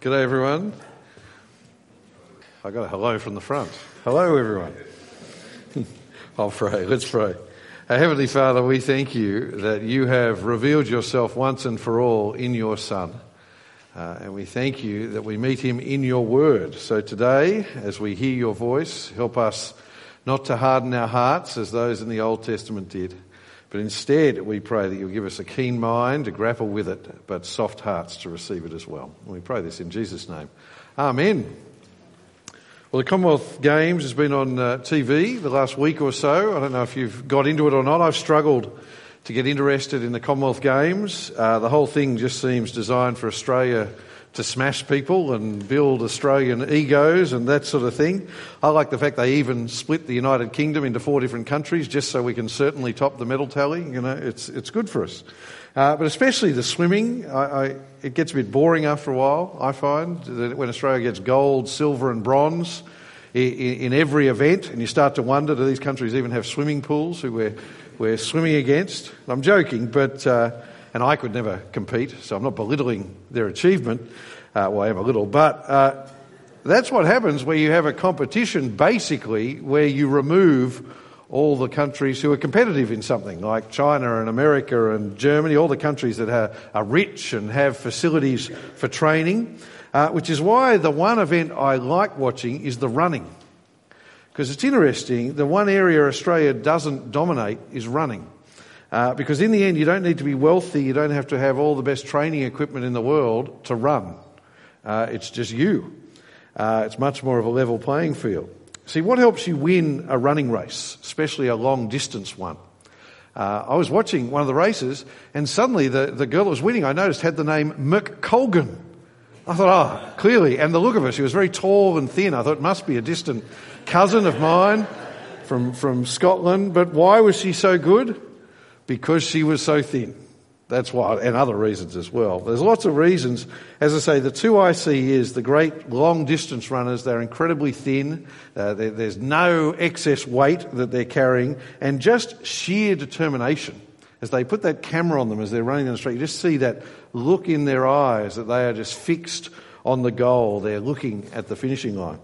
G'day, everyone. I got a hello from the front. Hello, everyone. I'll pray. Let's pray. Our Heavenly Father, we thank you that you have revealed yourself once and for all in your Son. Uh, and we thank you that we meet him in your word. So today, as we hear your voice, help us not to harden our hearts as those in the Old Testament did but instead, we pray that you'll give us a keen mind to grapple with it, but soft hearts to receive it as well. And we pray this in Jesus' name. Amen. Well, the Commonwealth Games has been on uh, TV the last week or so. I don't know if you've got into it or not. I've struggled to get interested in the Commonwealth Games. Uh, the whole thing just seems designed for Australia to smash people and build Australian egos and that sort of thing. I like the fact they even split the United Kingdom into four different countries just so we can certainly top the medal tally. You know, it's, it's good for us. Uh, but especially the swimming, I, I, it gets a bit boring after a while, I find, that when Australia gets gold, silver and bronze in, in every event, and you start to wonder, do these countries even have swimming pools who we're, we're swimming against? I'm joking, but... Uh, and I could never compete, so I'm not belittling their achievement. Uh, well, I am a little, but uh, that's what happens where you have a competition basically where you remove all the countries who are competitive in something, like China and America and Germany, all the countries that are, are rich and have facilities for training, uh, which is why the one event I like watching is the running. Because it's interesting, the one area Australia doesn't dominate is running. Uh, because in the end, you don't need to be wealthy, you don't have to have all the best training equipment in the world to run. Uh, it's just you. Uh, it's much more of a level playing field. See, what helps you win a running race, especially a long distance one? Uh, I was watching one of the races, and suddenly the, the girl that was winning, I noticed, had the name McColgan. I thought, oh, clearly. And the look of her, she was very tall and thin. I thought it must be a distant cousin of mine from, from Scotland. But why was she so good? Because she was so thin. That's why, and other reasons as well. There's lots of reasons. As I say, the two I see is the great long distance runners. They're incredibly thin. Uh, there's no excess weight that they're carrying, and just sheer determination. As they put that camera on them as they're running down the street, you just see that look in their eyes that they are just fixed on the goal. They're looking at the finishing line.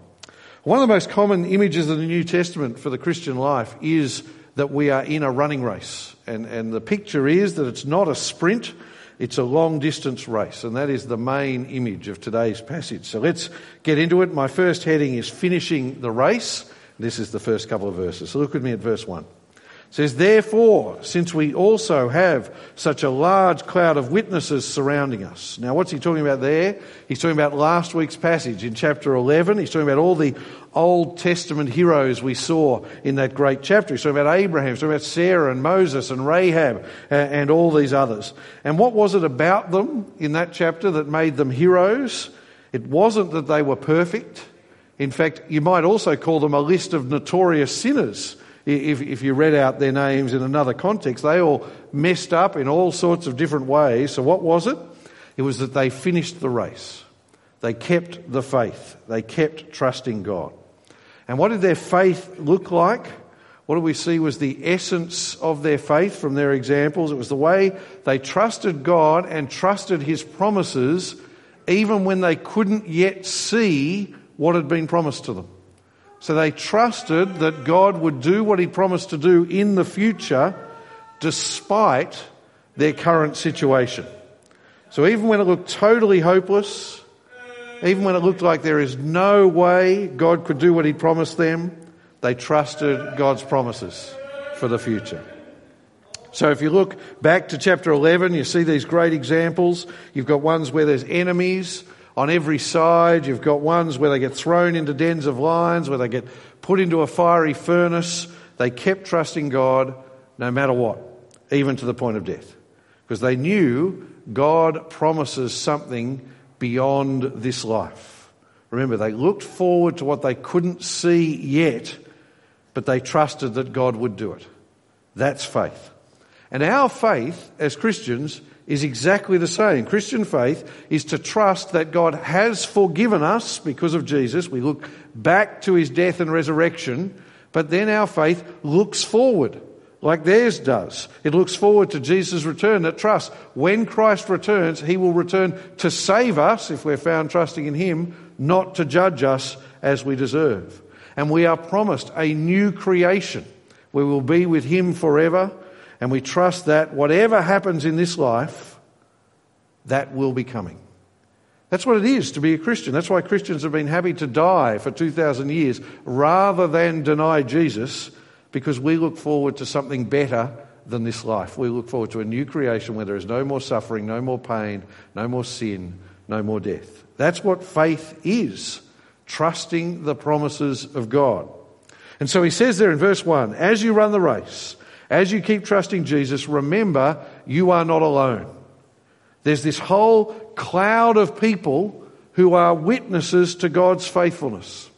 One of the most common images of the New Testament for the Christian life is that we are in a running race. And, and the picture is that it's not a sprint, it's a long distance race. And that is the main image of today's passage. So let's get into it. My first heading is finishing the race. This is the first couple of verses. So look with me at verse 1. Says, Therefore, since we also have such a large cloud of witnesses surrounding us. Now, what's he talking about there? He's talking about last week's passage in chapter 11. He's talking about all the Old Testament heroes we saw in that great chapter. He's talking about Abraham, he's talking about Sarah and Moses and Rahab and, and all these others. And what was it about them in that chapter that made them heroes? It wasn't that they were perfect. In fact, you might also call them a list of notorious sinners if, if you read out their names in another context, they all messed up in all sorts of different ways. So, what was it? It was that they finished the race. They kept the faith. They kept trusting God. And what did their faith look like? What do we see was the essence of their faith from their examples? It was the way they trusted God and trusted His promises even when they couldn't yet see what had been promised to them. So they trusted that God would do what He promised to do in the future despite their current situation. So even when it looked totally hopeless, even when it looked like there is no way God could do what He promised them, they trusted God's promises for the future. So if you look back to chapter 11, you see these great examples. You've got ones where there's enemies on every side. You've got ones where they get thrown into dens of lions, where they get put into a fiery furnace. They kept trusting God no matter what, even to the point of death. Because they knew God promises something beyond this life. Remember, they looked forward to what they couldn't see yet, but they trusted that God would do it. That's faith. And our faith as Christians is exactly the same. Christian faith is to trust that God has forgiven us because of Jesus. We look back to his death and resurrection, but then our faith looks forward like theirs does. It looks forward to Jesus' return. It trusts when Christ returns, he will return to save us if we're found trusting in him, not to judge us as we deserve. And we are promised a new creation. We will be with him forever. And we trust that whatever happens in this life, that will be coming. That's what it is to be a Christian. That's why Christians have been happy to die for 2,000 years rather than deny Jesus because we look forward to something better than this life. We look forward to a new creation where there is no more suffering, no more pain, no more sin, no more death. That's what faith is trusting the promises of God. And so he says there in verse 1 as you run the race, as you keep trusting Jesus, remember you are not alone. There's this whole cloud of people who are witnesses to God's faithfulness.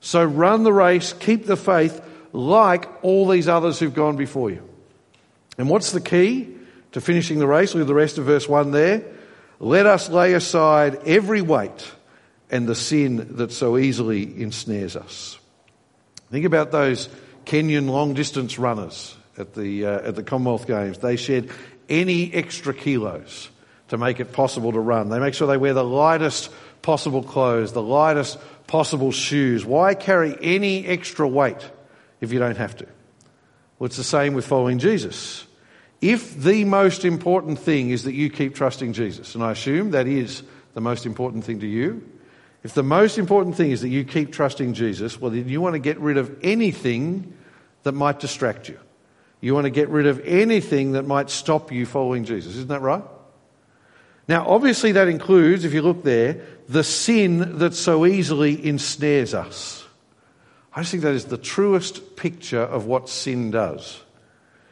So run the race, keep the faith, like all these others who've gone before you. And what's the key to finishing the race? Look at the rest of verse 1 there. Let us lay aside every weight and the sin that so easily ensnares us. Think about those Kenyan long distance runners at the, uh, at the Commonwealth Games. They shed any extra kilos to make it possible to run. They make sure they wear the lightest possible clothes, the lightest possible shoes. Why carry any extra weight if you don't have to? Well, it's the same with following Jesus. If the most important thing is that you keep trusting Jesus, and I assume that is the most important thing to you, if the most important thing is that you keep trusting Jesus, well, then you want to get rid of anything that might distract you. You want to get rid of anything that might stop you following Jesus. Isn't that right? Now, obviously, that includes, if you look there, the sin that so easily ensnares us. I just think that is the truest picture of what sin does.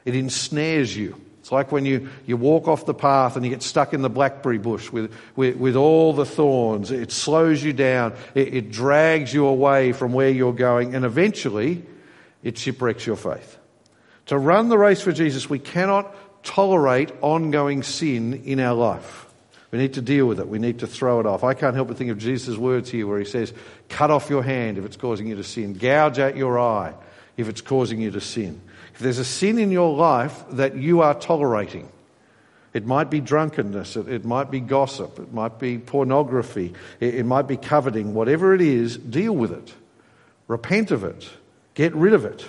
It ensnares you. It's like when you, you walk off the path and you get stuck in the blackberry bush with, with, with all the thorns. It slows you down, it, it drags you away from where you're going, and eventually it shipwrecks your faith. To run the race for Jesus, we cannot tolerate ongoing sin in our life. We need to deal with it. We need to throw it off. I can't help but think of Jesus' words here where he says, Cut off your hand if it's causing you to sin, gouge out your eye if it's causing you to sin. If there's a sin in your life that you are tolerating, it might be drunkenness, it, it might be gossip, it might be pornography, it, it might be coveting, whatever it is, deal with it. Repent of it. Get rid of it.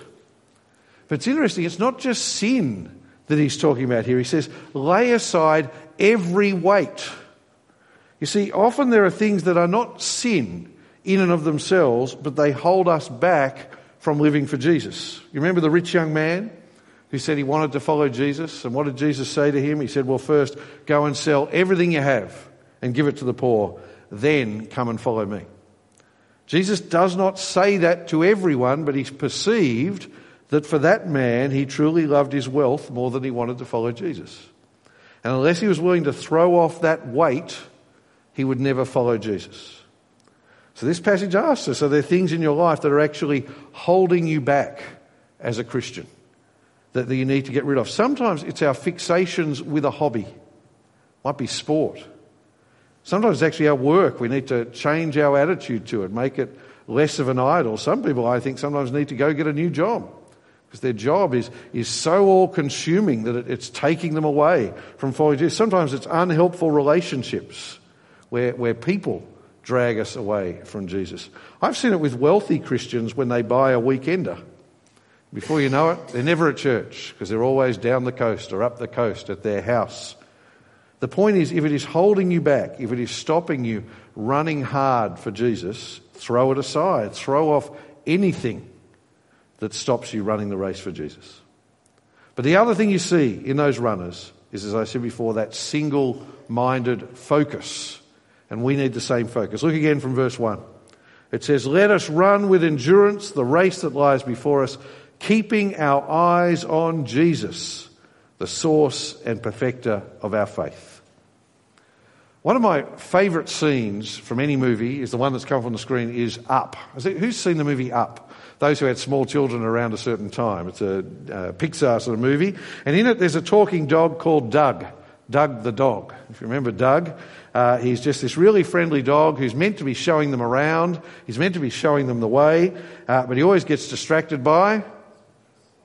But it's interesting, it's not just sin that he's talking about here. He says, lay aside every weight. You see, often there are things that are not sin in and of themselves, but they hold us back from living for Jesus. You remember the rich young man who said he wanted to follow Jesus? And what did Jesus say to him? He said, Well, first, go and sell everything you have and give it to the poor, then come and follow me. Jesus does not say that to everyone, but he's perceived that for that man, he truly loved his wealth more than he wanted to follow Jesus. And unless he was willing to throw off that weight, he would never follow Jesus. So this passage asks us, are there things in your life that are actually holding you back as a Christian that, you need to get rid of? Sometimes it's our fixations with a hobby. It might be sport. Sometimes it's actually our work. We need to change our attitude to it, make it less of an idol. Some people, I think, sometimes need to go get a new job because their job is, is so all consuming that it, it's taking them away from following Jesus. Sometimes it's unhelpful relationships where, where people drag us away from Jesus. I've seen it with wealthy Christians when they buy a weekender. Before you know it, they're never at church because they're always down the coast or up the coast at their house. The point is, if it is holding you back, if it is stopping you running hard for Jesus, throw it aside. Throw off anything that stops you running the race for Jesus. But the other thing you see in those runners is, as I said before, that single minded focus. And we need the same focus. Look again from verse 1. It says, Let us run with endurance the race that lies before us, keeping our eyes on Jesus, the source and perfecter of our faith. One of my favourite scenes from any movie is the one that's come up on the screen is Up. Who's seen the movie Up? those who had small children around a certain time. It's a uh, Pixar sort of movie. And in it, there's a talking dog called Doug. Doug the dog. If you remember Doug, uh, he's just this really friendly dog who's meant to be showing them around. He's meant to be showing them the way, uh, but he always gets distracted by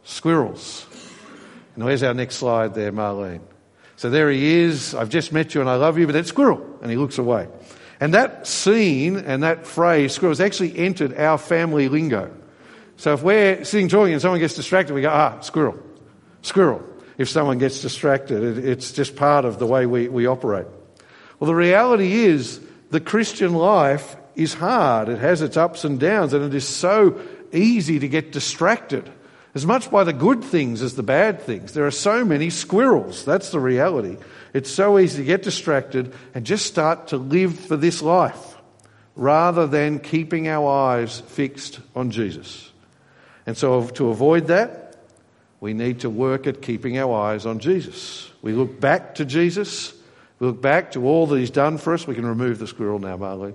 squirrels. And where's our next slide there, Marlene? So there he is. I've just met you and I love you, but then squirrel. And he looks away. And that scene and that phrase, squirrel, has actually entered our family lingo. So if we're sitting talking and someone gets distracted, we go, ah, squirrel, squirrel. If someone gets distracted, it's just part of the way we, we operate. Well, the reality is the Christian life is hard. It has its ups and downs, and it is so easy to get distracted as much by the good things as the bad things. There are so many squirrels. That's the reality. It's so easy to get distracted and just start to live for this life rather than keeping our eyes fixed on Jesus. And so, to avoid that, we need to work at keeping our eyes on Jesus. We look back to Jesus. We look back to all that He's done for us. We can remove the squirrel now, Marlene.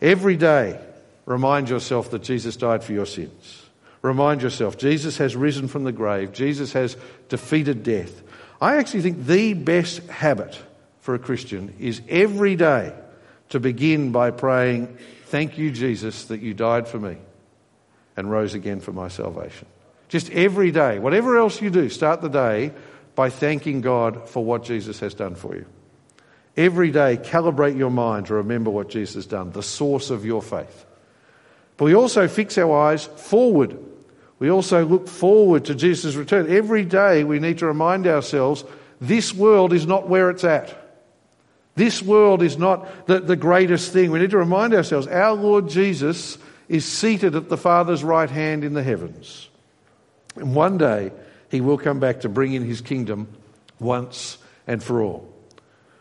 Every day, remind yourself that Jesus died for your sins. Remind yourself, Jesus has risen from the grave. Jesus has defeated death. I actually think the best habit for a Christian is every day to begin by praying, Thank you, Jesus, that you died for me and rose again for my salvation. Just every day, whatever else you do, start the day by thanking God for what Jesus has done for you. Every day, calibrate your mind to remember what Jesus has done, the source of your faith. But we also fix our eyes forward we also look forward to Jesus' return. Every day we need to remind ourselves this world is not where it's at. This world is not the, the greatest thing. We need to remind ourselves our Lord Jesus is seated at the Father's right hand in the heavens. And one day he will come back to bring in his kingdom once and for all.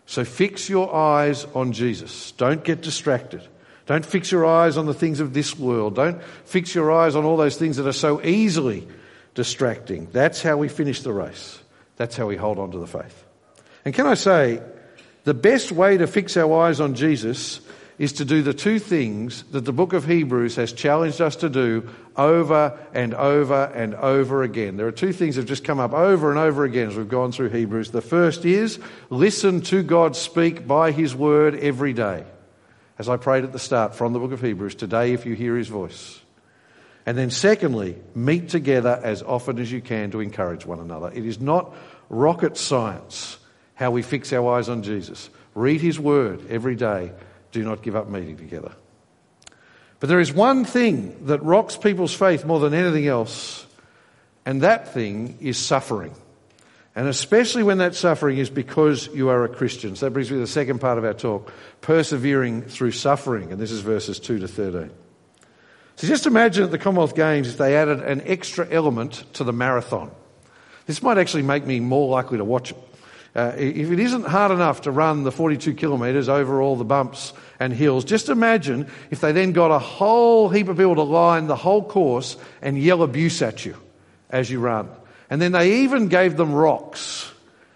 So fix your eyes on Jesus. Don't get distracted. Don't fix your eyes on the things of this world. Don't fix your eyes on all those things that are so easily distracting. That's how we finish the race. That's how we hold on to the faith. And can I say, the best way to fix our eyes on Jesus is to do the two things that the book of Hebrews has challenged us to do over and over and over again. There are two things that have just come up over and over again as we've gone through Hebrews. The first is listen to God speak by his word every day as I prayed at the start from the book of Hebrews, today if you hear his voice. And then, secondly, meet together as often as you can to encourage one another. It is not rocket science how we fix our eyes on Jesus. Read his word every day. Do not give up meeting together. But there is one thing that rocks people's faith more than anything else, and that thing is suffering. And especially when that suffering is because you are a Christian. So that brings me to the second part of our talk persevering through suffering. And this is verses 2 to 13. So just imagine at the Commonwealth Games if they added an extra element to the marathon. This might actually make me more likely to watch it. Uh, if it isn't hard enough to run the 42 kilometres over all the bumps and hills, just imagine if they then got a whole heap of people to line the whole course and yell abuse at you as you run. And then they even gave them rocks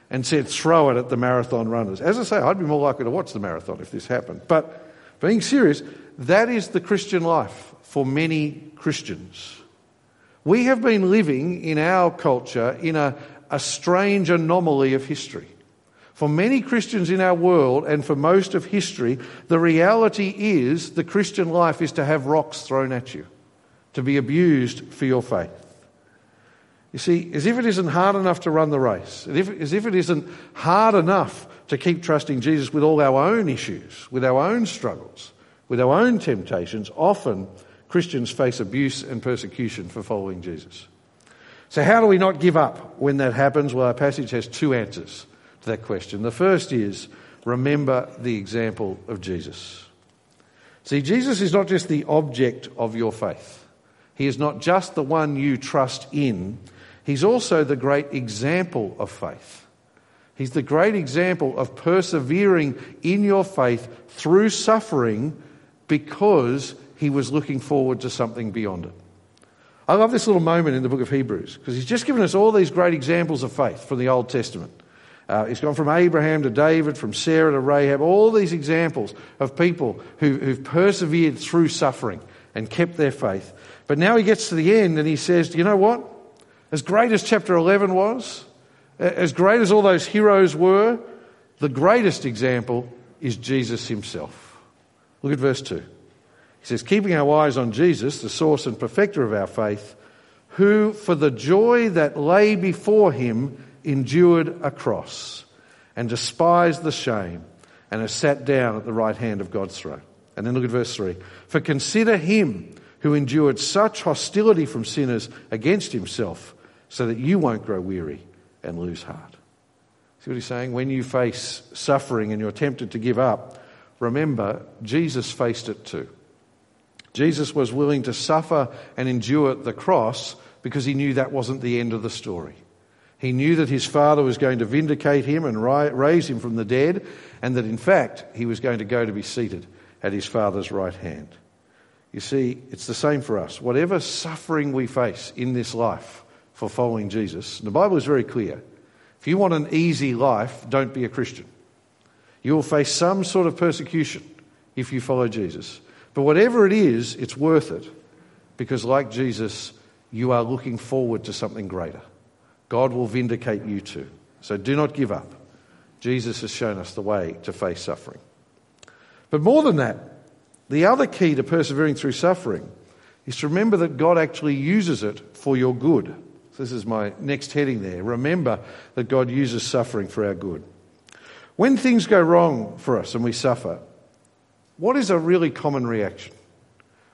and said, throw it at the marathon runners. As I say, I'd be more likely to watch the marathon if this happened. But being serious, that is the Christian life for many Christians. We have been living in our culture in a, a strange anomaly of history. For many Christians in our world and for most of history, the reality is the Christian life is to have rocks thrown at you, to be abused for your faith. You see, as if it isn't hard enough to run the race, as if, as if it isn't hard enough to keep trusting Jesus with all our own issues, with our own struggles, with our own temptations, often Christians face abuse and persecution for following Jesus. So, how do we not give up when that happens? Well, our passage has two answers to that question. The first is remember the example of Jesus. See, Jesus is not just the object of your faith, He is not just the one you trust in He's also the great example of faith. He's the great example of persevering in your faith through suffering because he was looking forward to something beyond it. I love this little moment in the book of Hebrews because he's just given us all these great examples of faith from the Old Testament. Uh, he's gone from Abraham to David, from Sarah to Rahab, all these examples of people who, who've persevered through suffering and kept their faith. But now he gets to the end and he says, "Do you know what? As great as chapter 11 was, as great as all those heroes were, the greatest example is Jesus himself. Look at verse 2. He says, Keeping our eyes on Jesus, the source and perfecter of our faith, who, for the joy that lay before him, endured a cross and despised the shame and has sat down at the right hand of God's throne. And then look at verse 3. For consider him who endured such hostility from sinners against himself, so that you won't grow weary and lose heart. See what he's saying? When you face suffering and you're tempted to give up, remember, Jesus faced it too. Jesus was willing to suffer and endure the cross because he knew that wasn't the end of the story. He knew that his father was going to vindicate him and raise him from the dead, and that in fact he was going to go to be seated at his father's right hand. You see, it's the same for us. Whatever suffering we face in this life for following Jesus, the Bible is very clear. If you want an easy life, don't be a Christian. You will face some sort of persecution if you follow Jesus. But whatever it is, it's worth it because, like Jesus, you are looking forward to something greater. God will vindicate you too. So do not give up. Jesus has shown us the way to face suffering. But more than that, the other key to persevering through suffering is to remember that God actually uses it for your good. This is my next heading there. Remember that God uses suffering for our good. When things go wrong for us and we suffer, what is a really common reaction?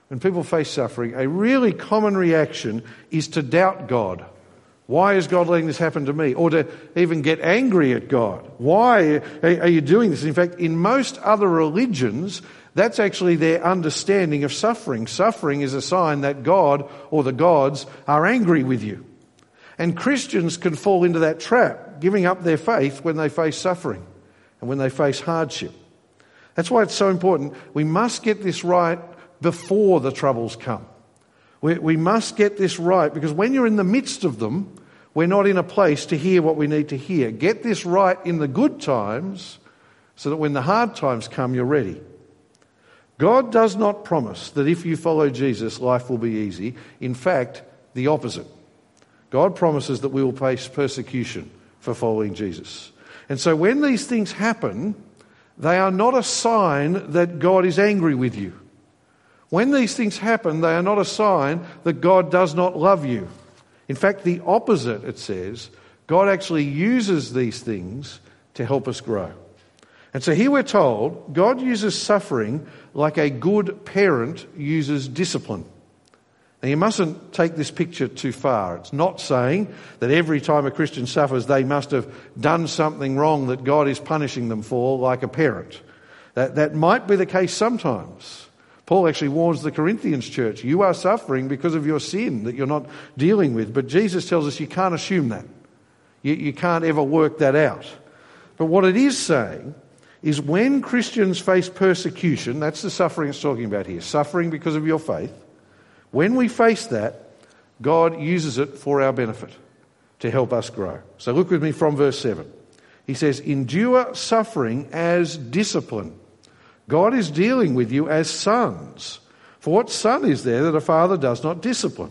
When people face suffering, a really common reaction is to doubt God why is God letting this happen to me? Or to even get angry at God. Why are you doing this? In fact, in most other religions, that's actually their understanding of suffering. Suffering is a sign that God or the gods are angry with you. And Christians can fall into that trap, giving up their faith when they face suffering and when they face hardship. That's why it's so important. We must get this right before the troubles come. We, we must get this right because when you're in the midst of them, we're not in a place to hear what we need to hear. Get this right in the good times so that when the hard times come, you're ready. God does not promise that if you follow Jesus, life will be easy. In fact, the opposite. God promises that we will face persecution for following Jesus. And so when these things happen, they are not a sign that God is angry with you. When these things happen, they are not a sign that God does not love you. In fact, the opposite, it says, God actually uses these things to help us grow. And so here we're told God uses suffering like a good parent uses discipline. Now, you mustn't take this picture too far. It's not saying that every time a Christian suffers, they must have done something wrong that God is punishing them for, like a parent. That, that might be the case sometimes. Paul actually warns the Corinthians church, you are suffering because of your sin that you're not dealing with. But Jesus tells us you can't assume that. You, you can't ever work that out. But what it is saying is when Christians face persecution, that's the suffering it's talking about here, suffering because of your faith. When we face that, God uses it for our benefit to help us grow. So look with me from verse 7. He says, Endure suffering as discipline God is dealing with you as sons. For what son is there that a father does not discipline?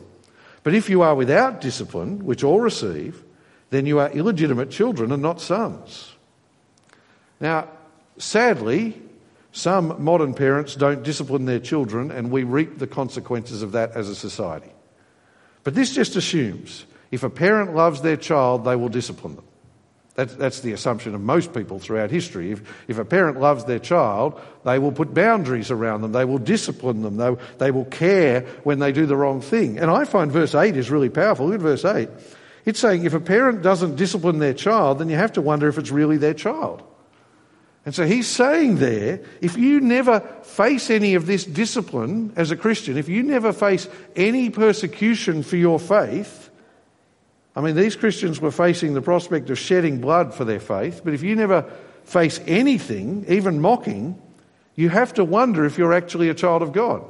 But if you are without discipline, which all receive, then you are illegitimate children and not sons. Now, sadly, some modern parents don't discipline their children, and we reap the consequences of that as a society. But this just assumes if a parent loves their child, they will discipline them. That's, that's the assumption of most people throughout history. If, if a parent loves their child, they will put boundaries around them. They will discipline them. They, they will care when they do the wrong thing. And I find verse 8 is really powerful. Look at verse 8. It's saying if a parent doesn't discipline their child, then you have to wonder if it's really their child. And so he's saying there, if you never face any of this discipline as a Christian, if you never face any persecution for your faith, I mean, these Christians were facing the prospect of shedding blood for their faith, but if you never face anything, even mocking, you have to wonder if you're actually a child of God.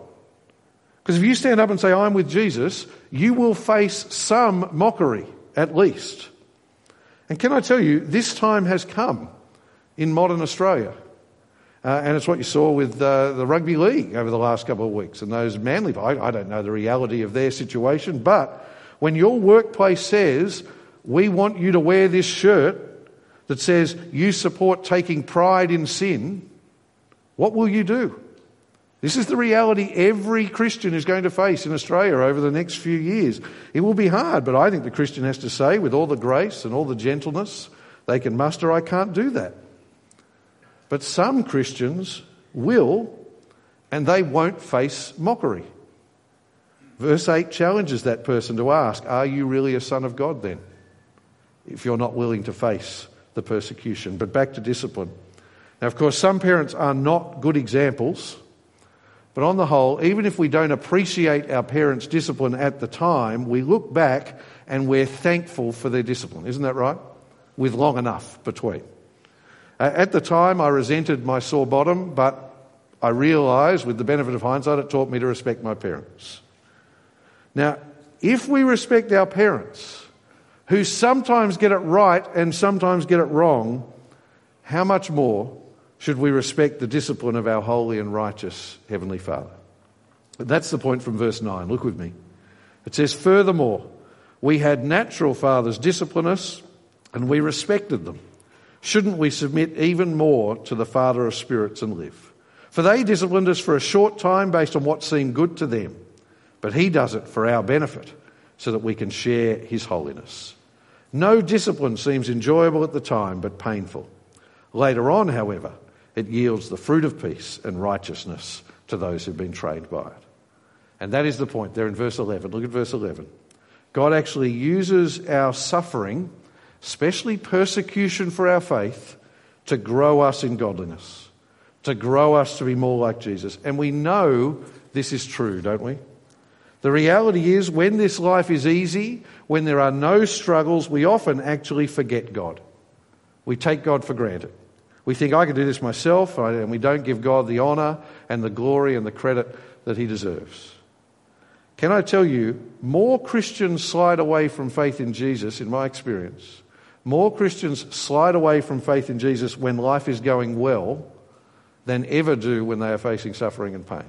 Because if you stand up and say, I'm with Jesus, you will face some mockery, at least. And can I tell you, this time has come in modern Australia. Uh, and it's what you saw with uh, the rugby league over the last couple of weeks and those Manly. I, I don't know the reality of their situation, but when your workplace says, we want you to wear this shirt that says you support taking pride in sin, what will you do? This is the reality every Christian is going to face in Australia over the next few years. It will be hard, but I think the Christian has to say, with all the grace and all the gentleness they can muster, I can't do that. But some Christians will, and they won't face mockery. Verse 8 challenges that person to ask, Are you really a son of God then? If you're not willing to face the persecution. But back to discipline. Now, of course, some parents are not good examples but on the whole, even if we don't appreciate our parents' discipline at the time, we look back and we're thankful for their discipline. Isn't that right? With long enough between. At the time, I resented my sore bottom, but I realised, with the benefit of hindsight, it taught me to respect my parents. Now, if we respect our parents, who sometimes get it right and sometimes get it wrong, how much more should we respect the discipline of our holy and righteous Heavenly Father. That's the point from verse 9. Look with me. It says, Furthermore, we had natural fathers discipline us, and we respected them. Shouldn't we submit even more to the Father of spirits and live? For they disciplined us for a short time based on what seemed good to them, but He does it for our benefit so that we can share His holiness. No discipline seems enjoyable at the time, but painful. Later on, however, it yields the fruit of peace and righteousness to those who've been trained by it. And that is the point there in verse 11. Look at verse 11. God actually uses our suffering, especially persecution for our faith, to grow us in godliness, to grow us to be more like Jesus. And we know this is true, don't we? The reality is, when this life is easy, when there are no struggles, we often actually forget God. We take God for granted. We think, I can do this myself, and we don't give God the honour and the glory and the credit that He deserves. Can I tell you, more Christians slide away from faith in Jesus, in my experience, more Christians slide away from faith in Jesus when life is going well than ever do when they are facing suffering and pain.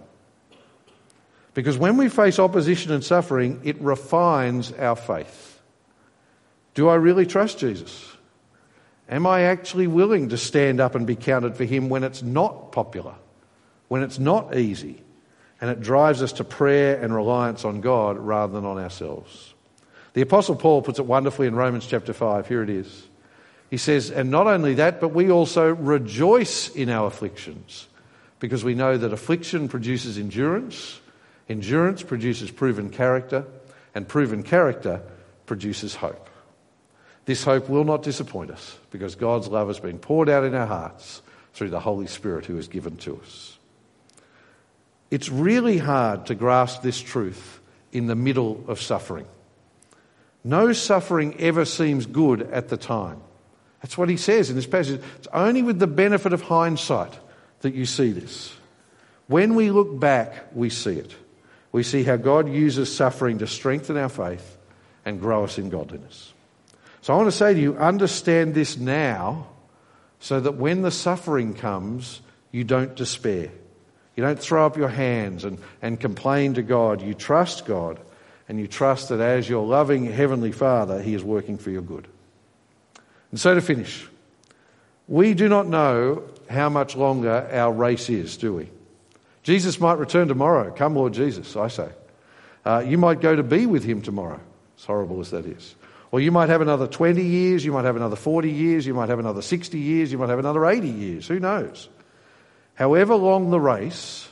Because when we face opposition and suffering, it refines our faith. Do I really trust Jesus? Am I actually willing to stand up and be counted for Him when it's not popular, when it's not easy, and it drives us to prayer and reliance on God rather than on ourselves? The Apostle Paul puts it wonderfully in Romans chapter 5. Here it is. He says, And not only that, but we also rejoice in our afflictions, because we know that affliction produces endurance, endurance produces proven character, and proven character produces hope. This hope will not disappoint us because God's love has been poured out in our hearts through the Holy Spirit who is given to us. It's really hard to grasp this truth in the middle of suffering. No suffering ever seems good at the time. That's what he says in this passage. It's only with the benefit of hindsight that you see this. When we look back, we see it. We see how God uses suffering to strengthen our faith and grow us in godliness. So I want to say to you, understand this now so that when the suffering comes, you don't despair. You don't throw up your hands and, and complain to God. You trust God and you trust that as your loving Heavenly Father, He is working for your good. And so to finish, we do not know how much longer our race is, do we? Jesus might return tomorrow. Come, Lord Jesus, I say. Uh, you might go to be with Him tomorrow, as horrible as that is. Or you might have another 20 years, you might have another 40 years, you might have another 60 years, you might have another 80 years. Who knows? However long the race,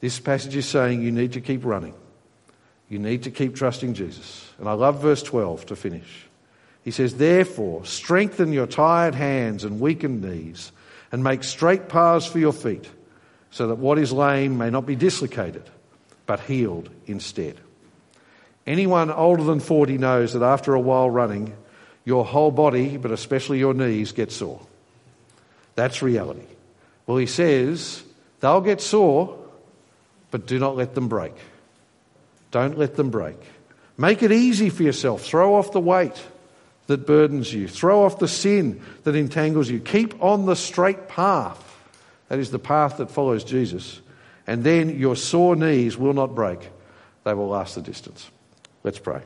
this passage is saying you need to keep running. You need to keep trusting Jesus. And I love verse 12 to finish. He says, Therefore, strengthen your tired hands and weakened knees, and make straight paths for your feet, so that what is lame may not be dislocated, but healed instead. Anyone older than 40 knows that after a while running, your whole body, but especially your knees, get sore. That's reality. Well, he says, they'll get sore, but do not let them break. Don't let them break. Make it easy for yourself. Throw off the weight that burdens you, throw off the sin that entangles you. Keep on the straight path. That is the path that follows Jesus. And then your sore knees will not break, they will last the distance. Let's pray.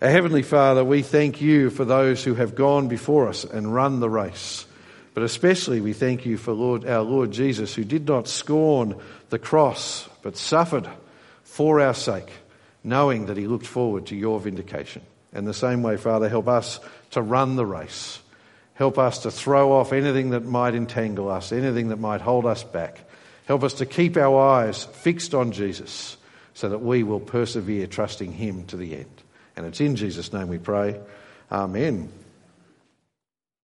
Our Heavenly Father, we thank you for those who have gone before us and run the race. But especially we thank you for Lord, our Lord Jesus, who did not scorn the cross, but suffered for our sake, knowing that he looked forward to your vindication. And the same way, Father, help us to run the race. Help us to throw off anything that might entangle us, anything that might hold us back. Help us to keep our eyes fixed on Jesus so that we will persevere trusting him to the end. And it's in Jesus' name we pray. Amen.